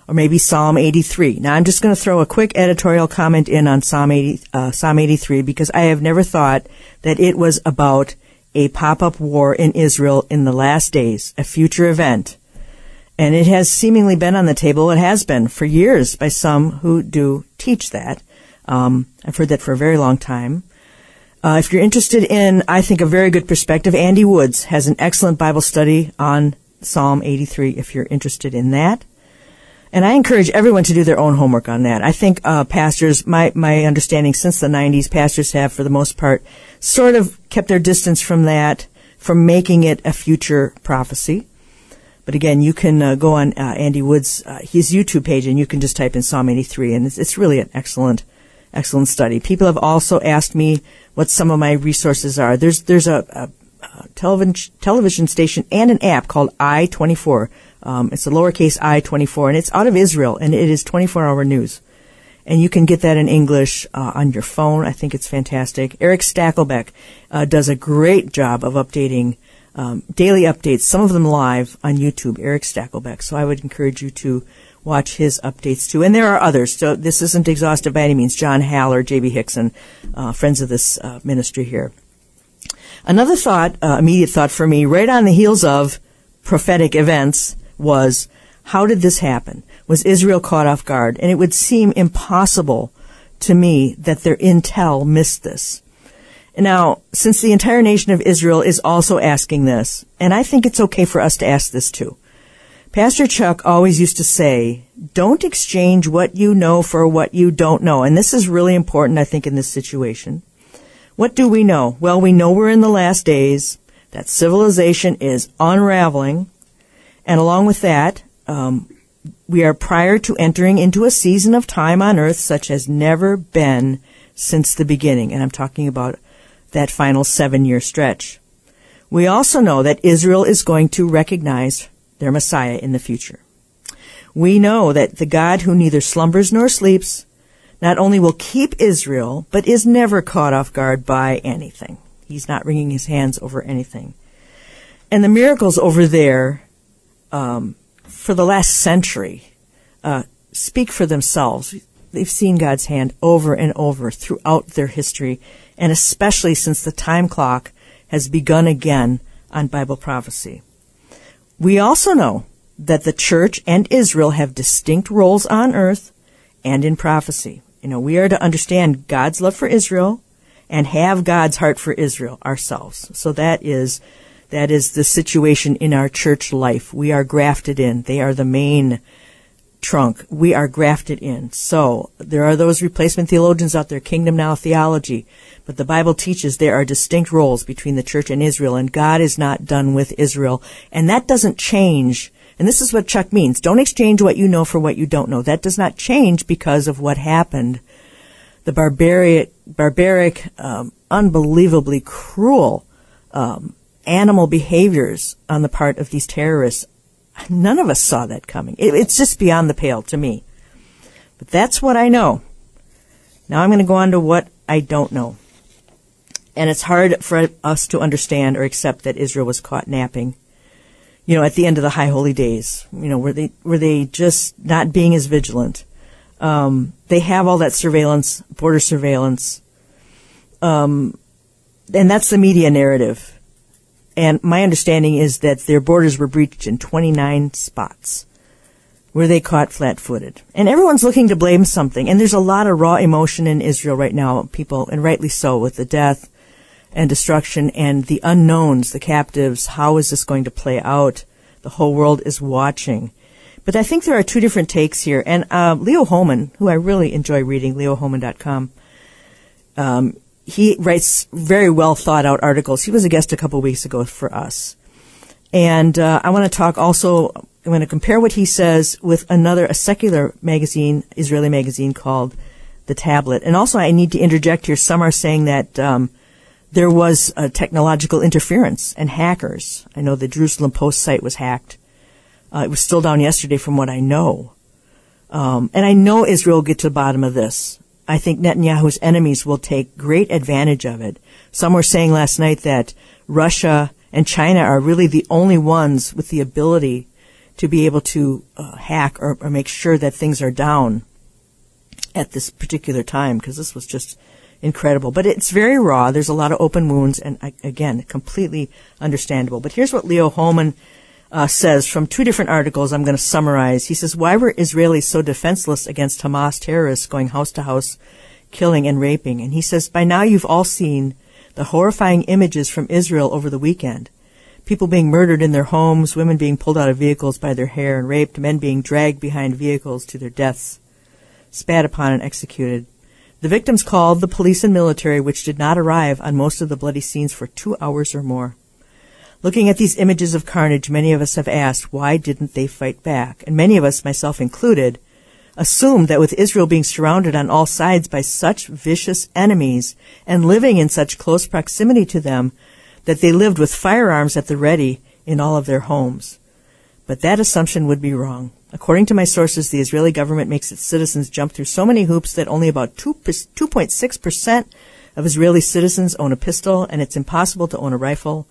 Or maybe Psalm 83. Now I'm just going to throw a quick editorial comment in on Psalm 80, uh, Psalm 83 because I have never thought that it was about a pop-up war in Israel in the last days, a future event. And it has seemingly been on the table. It has been for years by some who do teach that. Um, I've heard that for a very long time. Uh, if you're interested in, I think, a very good perspective, Andy Woods has an excellent Bible study on Psalm 83 if you're interested in that. And I encourage everyone to do their own homework on that. I think uh, pastors, my my understanding since the '90s, pastors have, for the most part, sort of kept their distance from that, from making it a future prophecy. But again, you can uh, go on uh, Andy Woods' uh, his YouTube page, and you can just type in Psalm 83, and it's, it's really an excellent, excellent study. People have also asked me what some of my resources are. There's there's a, a, a television television station and an app called I24 um, it's a lowercase i 24, and it's out of Israel, and it is 24 hour news. And you can get that in English uh, on your phone. I think it's fantastic. Erick Stakelbeck uh, does a great job of updating um, daily updates, some of them live on YouTube. Erick Stakelbeck. So I would encourage you to watch his updates too. And there are others. So this isn't exhaustive by any means. John Haller, J.B. Hixson, uh, friends of this uh, ministry here. Another thought, uh, immediate thought for me, right on the heels of prophetic events, was how did this happen? Was Israel caught off guard? And it would seem impossible to me that their intel missed this. Now, since the entire nation of Israel is also asking this, and I think it's okay for us to ask this too. Pastor Chuck always used to say, don't exchange what you know for what you don't know. And this is really important, I think, in this situation. What do we know? Well, we know we're in the last days, that civilization is unraveling, and along with that, um, we are prior to entering into a season of time on earth such as never been since the beginning. And I'm talking about that final seven year stretch. We also know that Israel is going to recognize their Messiah in the future. We know that the God who neither slumbers nor sleeps not only will keep Israel, but is never caught off guard by anything. He's not wringing his hands over anything. And the miracles over there, um, for the last century, uh, speak for themselves. They've seen God's hand over and over throughout their history, and especially since the time clock has begun again on Bible prophecy. We also know that the church and Israel have distinct roles on earth and in prophecy. You know, we are to understand God's love for Israel and have God's heart for Israel ourselves. So that is, that is the situation in our church life. We are grafted in. They are the main trunk. We are grafted in. So there are those replacement theologians out there, kingdom now theology, but the Bible teaches there are distinct roles between the church and Israel, and God is not done with Israel. And that doesn't change. And this is what Chuck means. Don't exchange what you know for what you don't know. That does not change because of what happened. The barbaric, barbaric, um, unbelievably cruel um, animal behaviors on the part of these terrorists None of us saw that coming. It, it's just beyond the pale to me. But that's what I know. Now I'm going to go on to what I don't know. And it's hard for us to understand or accept that Israel was caught napping. You know, at the end of the high holy days, you know, were they were they just not being as vigilant? Um, they have all that surveillance, border surveillance, um, and that's the media narrative. And my understanding is that their borders were breached in 29 spots where they caught flat footed. And everyone's looking to blame something. And there's a lot of raw emotion in Israel right now, people, and rightly so, with the death and destruction and the unknowns, the captives. How is this going to play out? The whole world is watching. But I think there are two different takes here. And uh, Leo Hohmann, who I really enjoy reading, leohohmann.com, um, he writes very well thought out articles. He was a guest a couple weeks ago for us. And uh, I want to talk also, I'm going to compare what he says with another, a secular magazine, Israeli magazine called The Tablet. And also I need to interject here, some are saying that um, there was a technological interference and hackers. I know the Jerusalem Post site was hacked. Uh, it was still down yesterday from what I know. Um, and I know Israel will get to the bottom of this. I think Netanyahu's enemies will take great advantage of it. Some were saying last night that Russia and China are really the only ones with the ability to be able to uh, hack or, or, make sure that things are down at this particular time because this was just incredible. But it's very raw. There's a lot of open wounds, and again, completely understandable. But here's what Leo Hohmann uh, says from two different articles. I'm going to summarize. He says, "Why were Israelis so defenseless against Hamas terrorists going house to house, killing and raping?" And he says, "By now you've all seen the horrifying images from Israel over the weekend." People being murdered in their homes, women being pulled out of vehicles by their hair and raped, men being dragged behind vehicles to their deaths, spat upon and executed. The victims called the police and military, which did not arrive on most of the bloody scenes for two hours or more. Looking at these images of carnage, many of us have asked, why didn't they fight back? And many of us, myself included, assumed that with Israel being surrounded on all sides by such vicious enemies and living in such close proximity to them, that they lived with firearms at the ready in all of their homes. But that assumption would be wrong. According to my sources, the Israeli government makes its citizens jump through so many hoops that only about 2.6% of Israeli citizens own a pistol, and it's impossible to own a rifle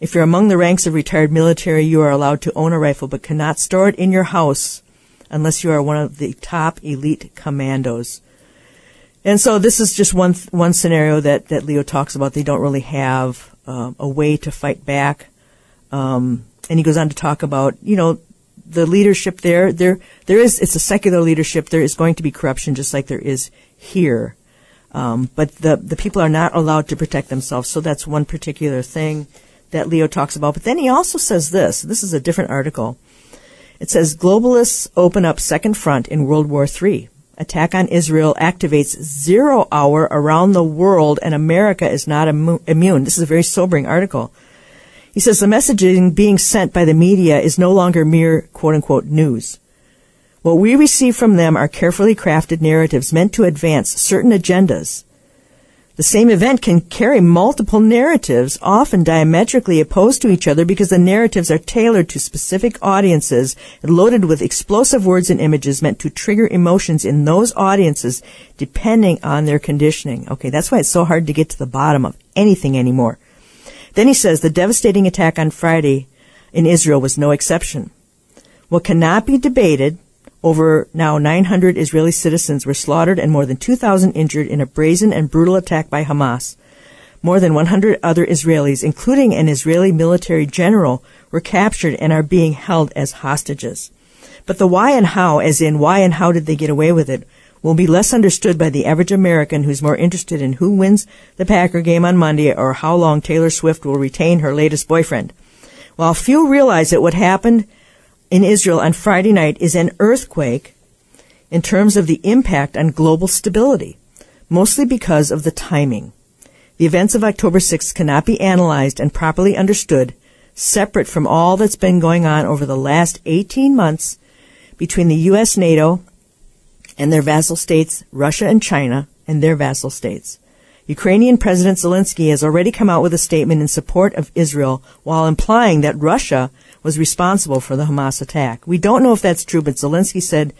if you're among the ranks of retired military, you are allowed to own a rifle but cannot store it in your house unless you are one of the top elite commandos. And so this is just one one scenario that, that Leo talks about. They don't really have um, a way to fight back. Um, and he goes on to talk about, you know, the leadership there. There, there is. It's a secular leadership. There is going to be corruption, just like there is here. Um, but the the people are not allowed to protect themselves. So that's one particular thing that Leo talks about. But then he also says this. This is a different article. It says globalists open up second front in World War III. Attack on Israel activates zero hour around the world and America is not immu- immune. This is a very sobering article. He says the messaging being sent by the media is no longer mere quote unquote news. What we receive from them are carefully crafted narratives meant to advance certain agendas. The same event can carry multiple narratives, often diametrically opposed to each other because the narratives are tailored to specific audiences and loaded with explosive words and images meant to trigger emotions in those audiences depending on their conditioning. Okay, that's why it's so hard to get to the bottom of anything anymore. Then he says the devastating attack on Friday in Israel was no exception. What cannot be debated over now 900 Israeli citizens were slaughtered and more than 2,000 injured in a brazen and brutal attack by Hamas. More than 100 other Israelis, including an Israeli military general, were captured and are being held as hostages. But the why and how, as in why and how did they get away with it, will be less understood by the average American who's more interested in who wins the Packer game on Monday or how long Taylor Swift will retain her latest boyfriend. While few realize that what happened in Israel on Friday night is an earthquake in terms of the impact on global stability, mostly because of the timing. The events of October 6th cannot be analyzed and properly understood separate from all that's been going on over the last 18 months between the U.S., NATO, and their vassal states, Russia and China, and their vassal states. Ukrainian President Zelensky has already come out with a statement in support of Israel while implying that Russia was responsible for the Hamas attack. We don't know if that's true, but Zelensky said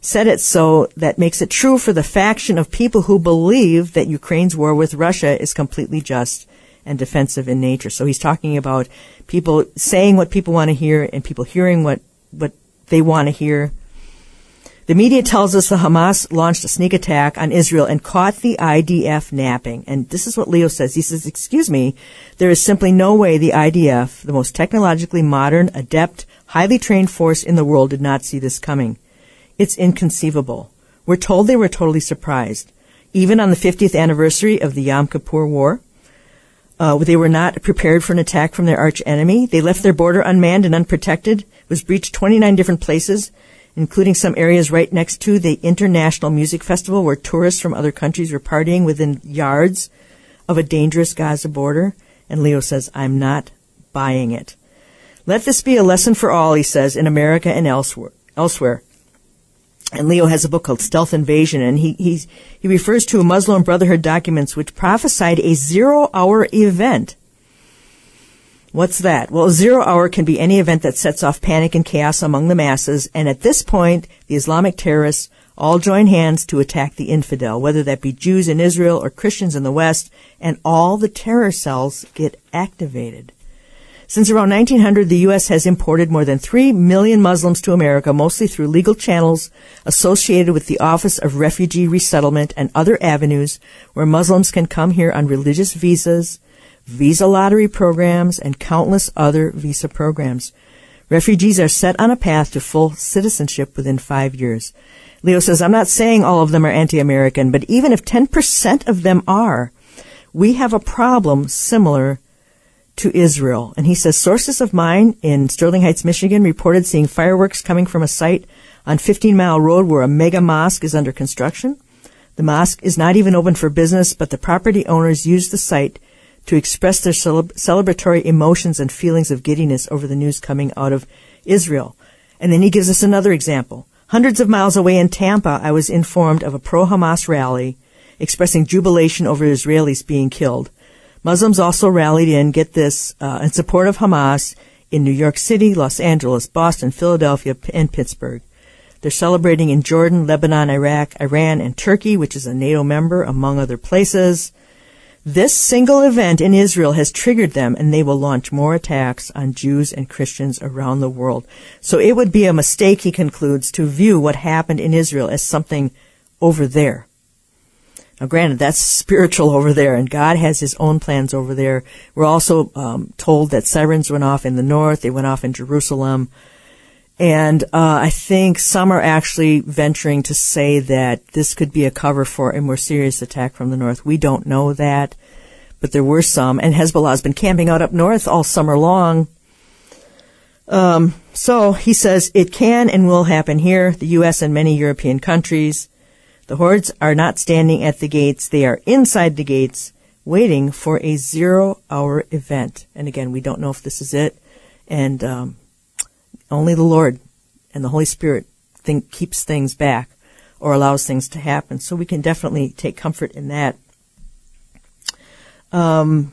said it so that makes it true for the faction of people who believe that Ukraine's war with Russia is completely just and defensive in nature. So he's talking about people saying what people want to hear and people hearing what what they want to hear the media tells us the Hamas launched a sneak attack on Israel and caught the IDF napping. And this is what Leo says. He says, excuse me, there is simply no way the IDF, the most technologically modern, adept, highly trained force in the world, did not see this coming. It's inconceivable. We're told they were totally surprised. Even on the 50th anniversary of the Yom Kippur War, uh, they were not prepared for an attack from their arch enemy. They left their border unmanned and unprotected. It was breached 29 different places including some areas right next to the International Music Festival where tourists from other countries were partying within yards of a dangerous Gaza border. And Leo says, I'm not buying it. Let this be a lesson for all, he says, in America and elsewhere. elsewhere. And Leo has a book called Stealth Invasion, and he, he, refers to Muslim Brotherhood documents which prophesied a zero hour event What's that? Well, zero hour can be any event that sets off panic and chaos among the masses, and at this point, the Islamic terrorists all join hands to attack the infidel, whether that be Jews in Israel or Christians in the West, and all the terror cells get activated. Since around 1900, the U.S. has imported more than 3 million Muslims to America, mostly through legal channels associated with the Office of Refugee Resettlement and other avenues where Muslims can come here on religious visas, visa lottery programs, and countless other visa programs. Refugees are set on a path to full citizenship within five years. Leo says, I'm not saying all of them are anti-American, but even if 10% of them are, we have a problem similar to Israel. And he says, sources of mine in Sterling Heights, Michigan reported seeing fireworks coming from a site on 15 Mile Road where a mega mosque is under construction. The mosque is not even open for business, but the property owners use the site to express their celebratory emotions and feelings of giddiness over the news coming out of Israel. And then he gives us another example. Hundreds of miles away in Tampa, I was informed of a pro-Hamas rally expressing jubilation over Israelis being killed. Muslims also rallied in, get this, uh, in support of Hamas in New York City, Los Angeles, Boston, Philadelphia, and Pittsburgh. They're celebrating in Jordan, Lebanon, Iraq, Iran, and Turkey, which is a NATO member, among other places. This single event in Israel has triggered them and they will launch more attacks on Jews and Christians around the world. So it would be a mistake, he concludes, to view what happened in Israel as something over there. Now, granted, that's spiritual over there, and God has His own plans over there. We're also um, told that sirens went off in the north; they went off in Jerusalem. And uh, I think some are actually venturing to say that this could be a cover for a more serious attack from the north. We don't know that, but there were some. And Hezbollah has been camping out up north all summer long. Um, so he says it can and will happen here, the U.S. and many European countries. The hordes are not standing at the gates; they are inside the gates, waiting for a zero-hour event. And again, we don't know if this is it, and um, only the Lord and the Holy Spirit think keeps things back or allows things to happen. So we can definitely take comfort in that. Um,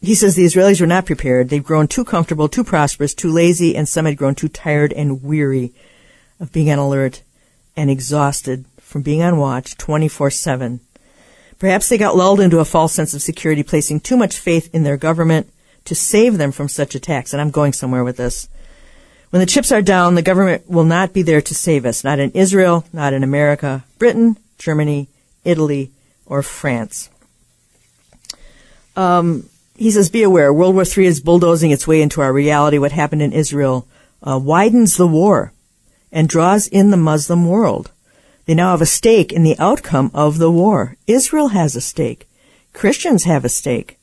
he says the Israelis were not prepared. They've grown too comfortable, too prosperous, too lazy, and some had grown too tired and weary of being on alert and exhausted from being on watch 24-7. Perhaps they got lulled into a false sense of security, placing too much faith in their government to save them from such attacks. And I'm going somewhere with this. When the chips are down, the government will not be there to save us. Not in Israel, not in America, Britain, Germany, Italy, or France. Um, he says, be aware, World War III is bulldozing its way into our reality. What happened in Israel uh, widens the war and draws in the Muslim world. They now have a stake in the outcome of the war. Israel has a stake. Christians have a stake.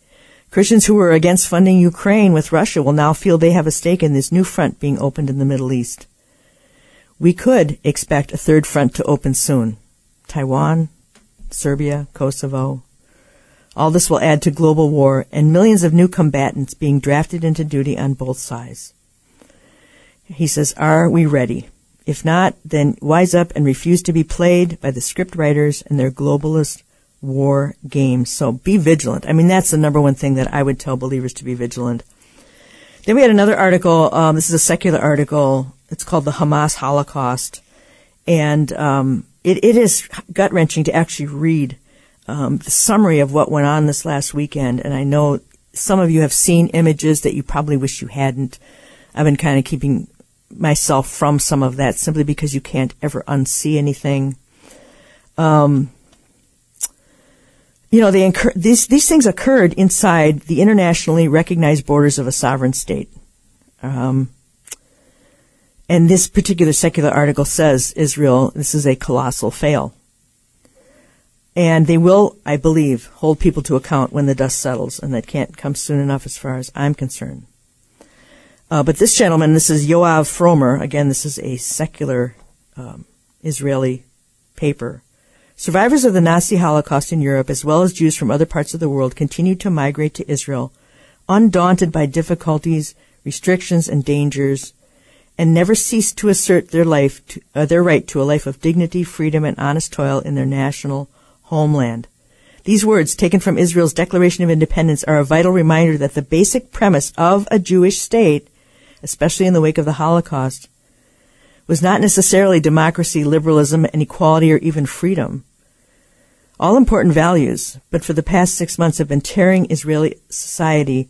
Christians who were against funding Ukraine with Russia will now feel they have a stake in this new front being opened in the Middle East. We could expect a third front to open soon. Taiwan, Serbia, Kosovo. All this will add to global war and millions of new combatants being drafted into duty on both sides. He says, are we ready? If not, then wise up and refuse to be played by the script writers and their globalist war games. So be vigilant. I mean, that's the number one thing that I would tell believers to be vigilant. Then we had another article. Um, this is a secular article. It's called the Hamas Holocaust, and um, it, it is gut wrenching to actually read um, the summary of what went on this last weekend. And I know some of you have seen images that you probably wish you hadn't. I've been kind of keeping myself from some of that simply because you can't ever unsee anything. Um, you know, they incur- these these things occurred inside the internationally recognized borders of a sovereign state. Um, and this particular secular article says Israel, this is a colossal fail. And they will, I believe, hold people to account when the dust settles, and that can't come soon enough as far as I'm concerned. Uh, but this gentleman, this is Yoav Fromer. Again, this is a secular um, Israeli paper. Survivors of the Nazi Holocaust in Europe, as well as Jews from other parts of the world, continued to migrate to Israel, undaunted by difficulties, restrictions, and dangers, and never ceased to assert their life, to, uh, their right to a life of dignity, freedom, and honest toil in their national homeland. These words, taken from Israel's Declaration of Independence, are a vital reminder that the basic premise of a Jewish state especially in the wake of the Holocaust, was not necessarily democracy, liberalism, and equality or even freedom. All important values, but for the past six months have been tearing Israeli society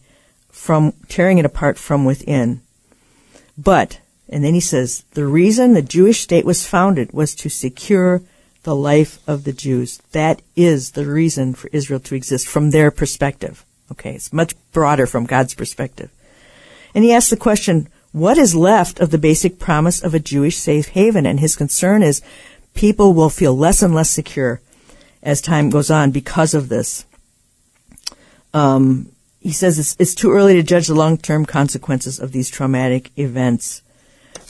from, tearing it apart from within. But, and then he says, the reason the Jewish state was founded was to secure the life of the Jews. That is the reason for Israel to exist from their perspective. Okay, it's much broader from God's perspective. And he asks the question, what is left of the basic promise of a Jewish safe haven? And his concern is people will feel less and less secure as time goes on because of this. Um, he says it's, it's too early to judge the long-term consequences of these traumatic events,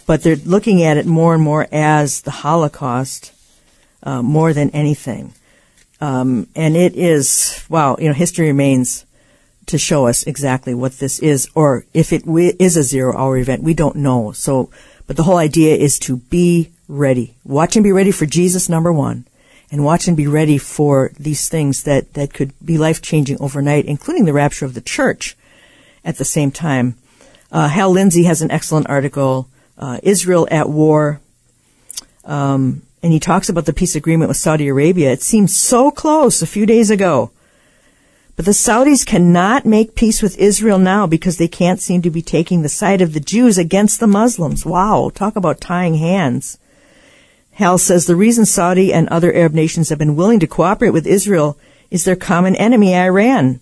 but they're looking at it more and more as the Holocaust uh, more than anything. Um, and it is wow, you know, history remains to show us exactly what this is, or if it is a zero hour event. We don't know. So, but the whole idea is to be ready. Watch and be ready for Jesus, number one, and watch and be ready for these things that, that could be life changing overnight, including the rapture of the church at the same time. Uh, Hal Lindsey has an excellent article, uh, Israel at War. Um, and he talks about the peace agreement with Saudi Arabia. It seemed so close a few days ago. But the Saudis cannot make peace with Israel now because they can't seem to be taking the side of the Jews against the Muslims. Wow, talk about tying hands. Hal says the reason Saudi and other Arab nations have been willing to cooperate with Israel is their common enemy, Iran.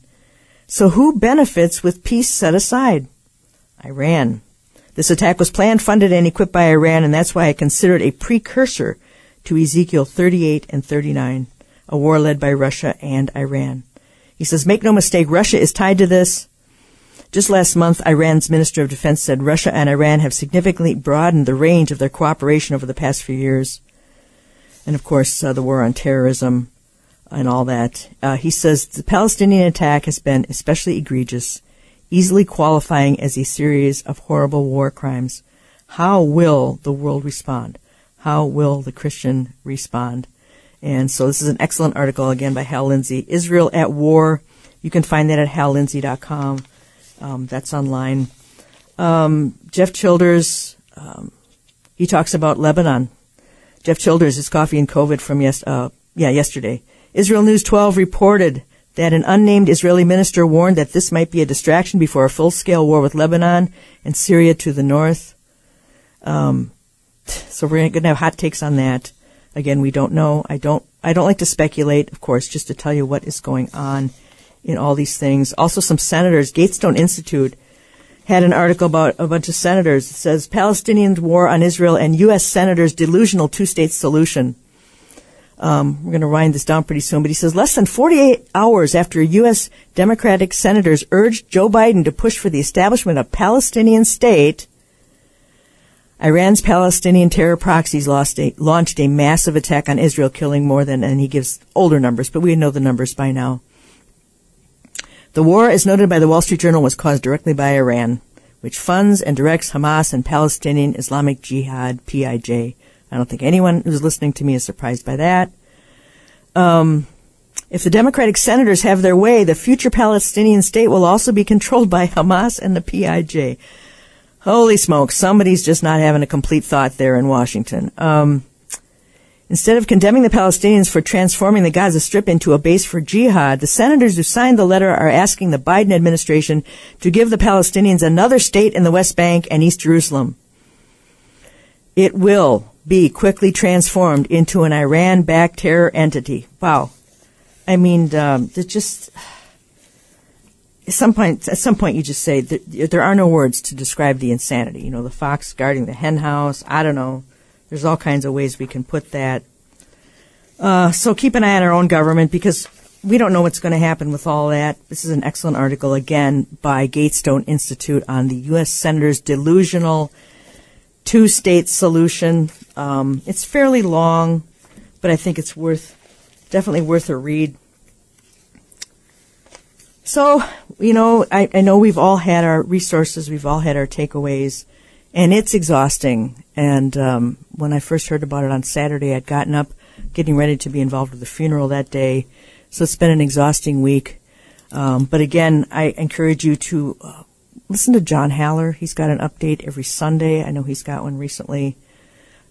So who benefits with peace set aside? Iran. This attack was planned, funded, and equipped by Iran, and that's why I consider it a precursor to Ezekiel 38 and 39, a war led by Russia and Iran. He says, make no mistake, Russia is tied to this. Just last month, Iran's Minister of Defense said Russia and Iran have significantly broadened the range of their cooperation over the past few years. And of course, uh, the war on terrorism and all that. Uh, he says the Palestinian attack has been especially egregious, easily qualifying as a series of horrible war crimes. How will the world respond? How will the Christian respond? And so this is an excellent article again by Hal Lindsey. Israel at War. You can find that at hallindsey.com. Um, that's online. Um, Jeff Childers, um, he talks about Lebanon. Jeff Childers is coffee and COVID from yes, uh, yeah, yesterday. Israel News 12 reported that an unnamed Israeli minister warned that this might be a distraction before a full-scale war with Lebanon and Syria to the north. Um, so we're going to have hot takes on that. Again, we don't know. I don't. I don't like to speculate, of course, just to tell you what is going on in all these things. Also, some senators, Gatestone Institute had an article about a bunch of senators. It says Palestinian war on Israel and U.S. senators delusional two-state solution. Um, we're going to wind this down pretty soon, but he says less than 48 hours after U.S. Democratic senators urged Joe Biden to push for the establishment of Palestinian state, Iran's Palestinian terror proxies a, launched a massive attack on Israel, killing more than, and he gives older numbers, but we know the numbers by now. The war, as noted by the Wall Street Journal, was caused directly by Iran, which funds and directs Hamas and Palestinian Islamic Jihad, PIJ. I don't think anyone who's listening to me is surprised by that. Um, if the Democratic senators have their way, the future Palestinian state will also be controlled by Hamas and the PIJ. Holy smoke, somebody's just not having a complete thought there in Washington. Um, Instead of condemning the Palestinians for transforming the Gaza Strip into a base for jihad, the senators who signed the letter are asking the Biden administration to give the Palestinians another state in the West Bank and East Jerusalem. It will be quickly transformed into an Iran-backed terror entity. Wow. I mean, um, just at some point, at some point, you just say there are no words to describe the insanity. You know, the fox guarding the hen house. I don't know. There's all kinds of ways we can put that. Uh, so keep an eye on our own government because we don't know what's going to happen with all that. This is an excellent article again by Gatestone Institute on the U.S. Senator's delusional two-state solution. Um, it's fairly long, but I think it's worth, definitely worth a read. So, you know, I, I know we've all had our resources, we've all had our takeaways and it's exhausting. And um, when I first heard about it on Saturday, I'd gotten up, getting ready to be involved with the funeral that day. So it's been an exhausting week. Um, but again, I encourage you to uh, listen to John Haller. He's got an update every Sunday. I know he's got one recently.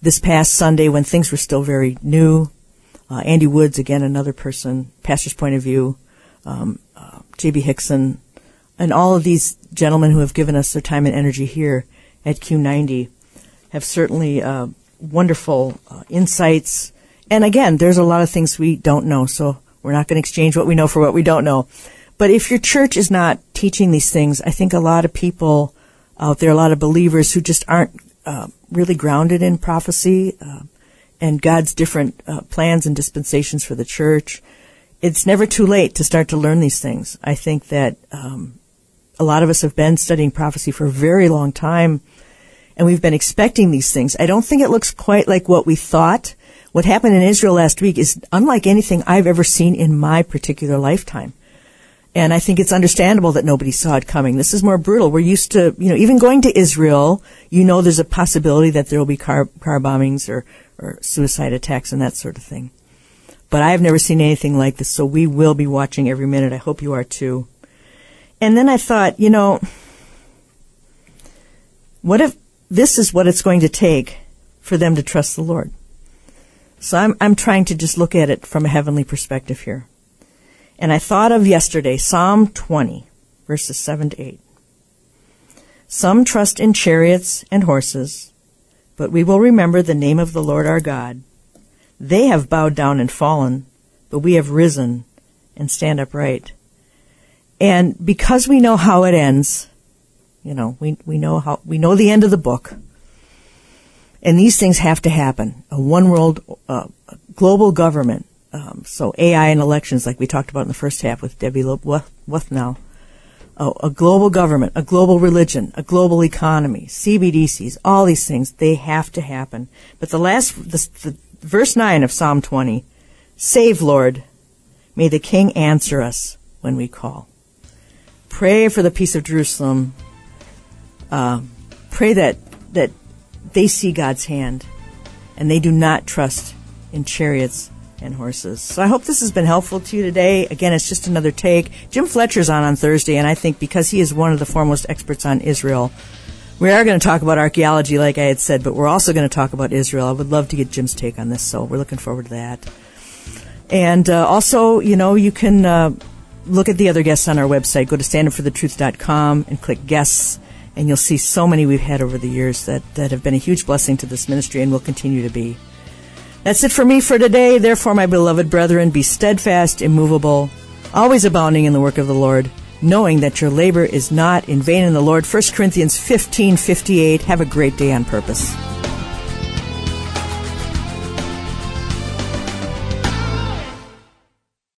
This past Sunday, when things were still very new, uh, Andy Woods, again, another person, Pastor's Point of View, um, J.B. Hixson, and all of these gentlemen who have given us their time and energy here at Q90 have certainly uh, wonderful uh, insights. And again, there's a lot of things we don't know, so we're not going to exchange what we know for what we don't know. But if your church is not teaching these things, I think a lot of people out there, a lot of believers who just aren't uh, really grounded in prophecy uh, and God's different uh, plans and dispensations for the church, it's never too late to start to learn these things. I think that um, a lot of us have been studying prophecy for a very long time and we've been expecting these things. I don't think it looks quite like what we thought. What happened in Israel last week is unlike anything I've ever seen in my particular lifetime. And I think it's understandable that nobody saw it coming. This is more brutal. We're used to, you know, even going to Israel, you know there's a possibility that there will be car, car bombings or, or suicide attacks and that sort of thing. But I've never seen anything like this, so we will be watching every minute. I hope you are too. And then I thought, you know, what if this is what it's going to take for them to trust the Lord. So I'm, I'm trying to just look at it from a heavenly perspective here. And I thought of yesterday, Psalm 20, verses 7 to 8. Some trust in chariots and horses, but we will remember the name of the Lord our God. They have bowed down and fallen, but we have risen and stand upright. And because we know how it ends, you know, we, we know how, we know the end of the book. And these things have to happen. A one world, uh, global government. Um, so AI and elections, like we talked about in the first half with Debbie Wuthnow. a, a global government, a global religion, a global economy, CBDCs, all these things, they have to happen. But the last, the, the verse 9 of Psalm 20, save Lord, may the King answer us when we call. Pray for the peace of Jerusalem. Uh, pray that, that they see God's hand and they do not trust in chariots and horses. So I hope this has been helpful to you today. Again, it's just another take. Jim Fletcher's on on Thursday, and I think because he is one of the foremost experts on Israel, we are going to talk about archaeology, like I had said, but we're also going to talk about Israel. I would love to get Jim's take on this, so we're looking forward to that. And uh, also, you know, you can uh, look at the other guests on our website. Go to standupforthetruth.com and click guests, and you'll see so many we've had over the years that, that have been a huge blessing to this ministry and will continue to be. That's it for me for today. Therefore, my beloved brethren, be steadfast, immovable, always abounding in the work of the Lord, knowing that your labor is not in vain in the Lord. 1 Corinthians 15:58. Have a great day on purpose.